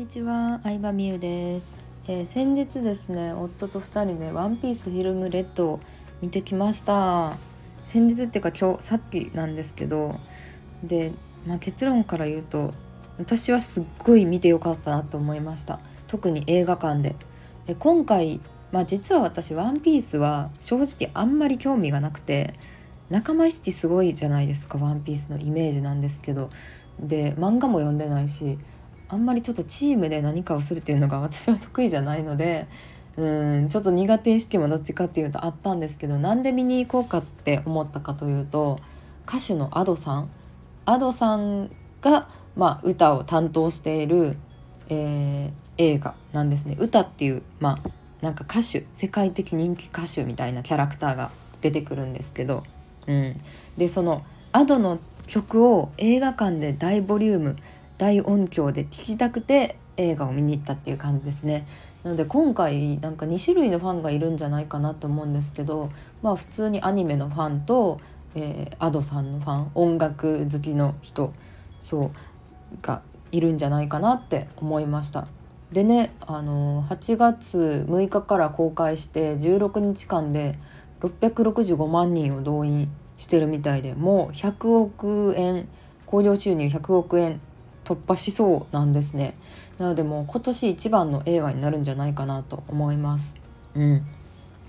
にちは、相葉美優です、えー、先日ですね、夫と2人でワンピースフィルムレッドを見てきました。先日っていうか今日さっきなんですけど、で、まあ、結論から言うと、私はすっごい見てよかったなと思いました。特に映画館で。で今回、まあ、実は私ワンピースは正直あんまり興味がなくて、仲間意識すごいじゃないですか、ワンピースのイメージなんですけど。で漫画も読んでないしあんまりちょっとチームで何かをするっていうのが私は得意じゃないのでうんちょっと苦手意識もどっちかっていうとあったんですけどなんで見に行こうかって思ったかというと歌手の Ado さん Ado さんが、まあ、歌を担当している、えー、映画なんですね。歌っていう、まあ、なんか歌手世界的人気歌手みたいなキャラクターが出てくるんですけど、うん、でその Ado の曲を映画館で大ボリューム大音響で聴きたくて映画を見に行ったっていう感じですね。なので今回なんか2種類のファンがいるんじゃないかなと思うんですけどまあ普通にアニメのファンと、えー、Ado さんのファン音楽好きの人そうがいるんじゃないかなって思いました。でねあの8月6日から公開して16日間で665万人を動員してるみたいでもう100億円興行収入100億円突破しそうなんですね。なのでもう今年一番の映画になるんじゃないかなと思います。うん。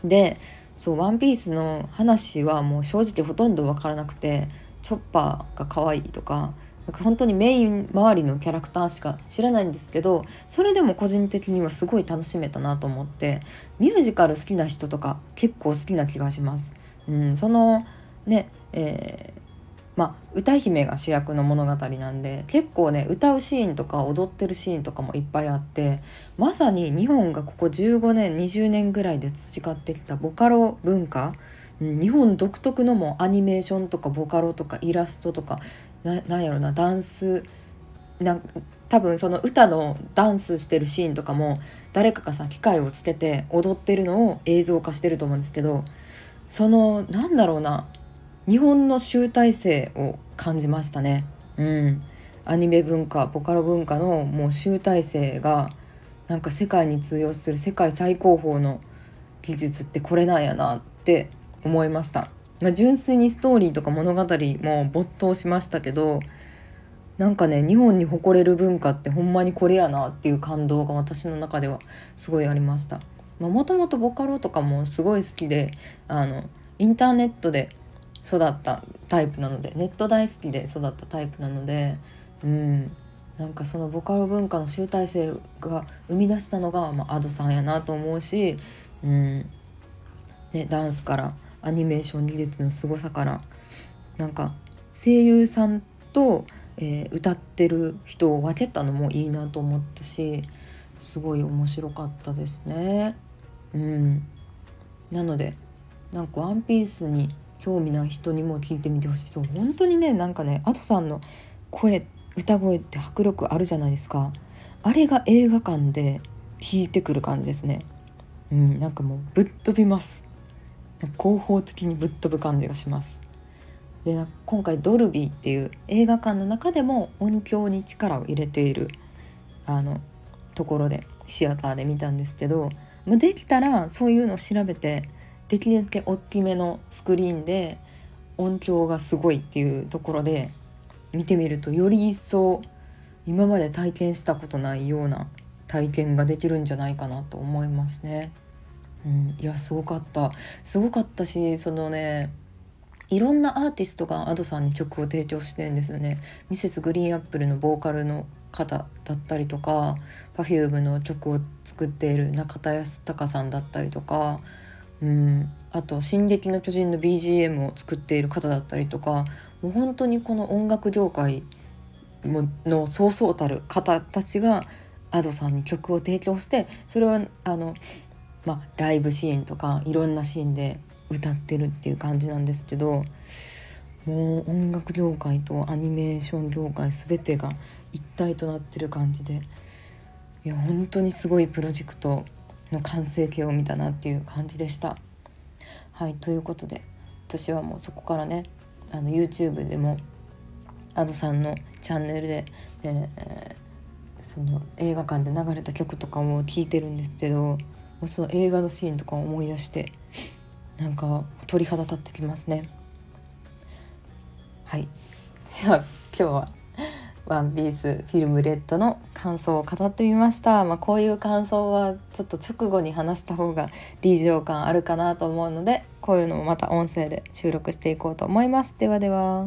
でそう「ワンピースの話はもう正直ほとんど分からなくてチョッパーが可愛いとかなんか本当にメイン周りのキャラクターしか知らないんですけどそれでも個人的にはすごい楽しめたなと思ってミュージカル好きな人とか結構好きな気がします。うん、そのねえまあ、歌姫が主役の物語なんで結構ね歌うシーンとか踊ってるシーンとかもいっぱいあってまさに日本がここ15年20年ぐらいで培ってきたボカロ文化、日本独特のもアニメーションとかボカロとかイラストとかななんやろなダンスな多分その歌のダンスしてるシーンとかも誰かがさ機械をつけて踊ってるのを映像化してると思うんですけどそのなんだろうな日本の集大成を感じましたね。うん、アニメ文化ボカロ文化のもう集大成がなんか世界に通用する世界最高峰の技術ってこれなんやなって思いました。まあ、純粋にストーリーとか物語も没頭しましたけどなんかね日本に誇れる文化ってほんまにこれやなっていう感動が私の中ではすごいありました。もともとボカロとかもすごい好きであのインターネットで育ったタイプなのでネット大好きで育ったタイプなのでうん。なんかそのボカロ文化の集大成が生み出したのが、まあ、Ado さんやなと思うし、うん。ね、ダンスからアニメーション技術の凄さからなんか声優さんと、えー、歌ってる人を分けたのもいいなと思ったしすごい面白かったですね。うん、なのでなんか「ワンピースに興味ない人にも聞いてみてほしい。そう本当にねなんかね Ado さんの声歌声って迫力あるじゃないですか。あれが映画館で聞いてくる感じですね。うんなんかもうぶっ飛びます。広報的にぶっ飛ぶ感じがします。で今回ドルビーっていう映画館の中でも音響に力を入れているあのところでシアターで見たんですけどできたらそういうのを調べてできるだけ大きめのスクリーンで音響がすごいっていうところで見てみるとより一層今まで体験したことないような体験ができるんじゃないかなと思いますね。うん、いやすごかったすごかったしそのねいろんなアーティストが Ado さんに曲を提供してるんですよね。ミセスグリーンアップルのボーカルの方だったりとか Perfume の曲を作っている中田康隆さんだったりとかうん。あと「進撃の巨人」の BGM を作っている方だったりとかもう本当にこの音楽業界のそうそうたる方たちが Ado さんに曲を提供してそれをあの、ま、ライブシーンとかいろんなシーンで歌ってるっていう感じなんですけどもう音楽業界とアニメーション業界全てが一体となってる感じでいや本当にすごいプロジェクトの完成形を見たなっていう感じでした。はいということで私はもうそこからねあの YouTube でも Ado さんのチャンネルで、えー、その映画館で流れた曲とかも聴いてるんですけどその映画のシーンとかを思い出してなんか鳥肌立ってきますねはいでは今日は「ワンピースフィルムレッドの感想を語ってみました、まあ、こういう感想はちょっと直後に話した方が臨場感あるかなと思うのでこういうのもまた音声で収録していこうと思いますではでは。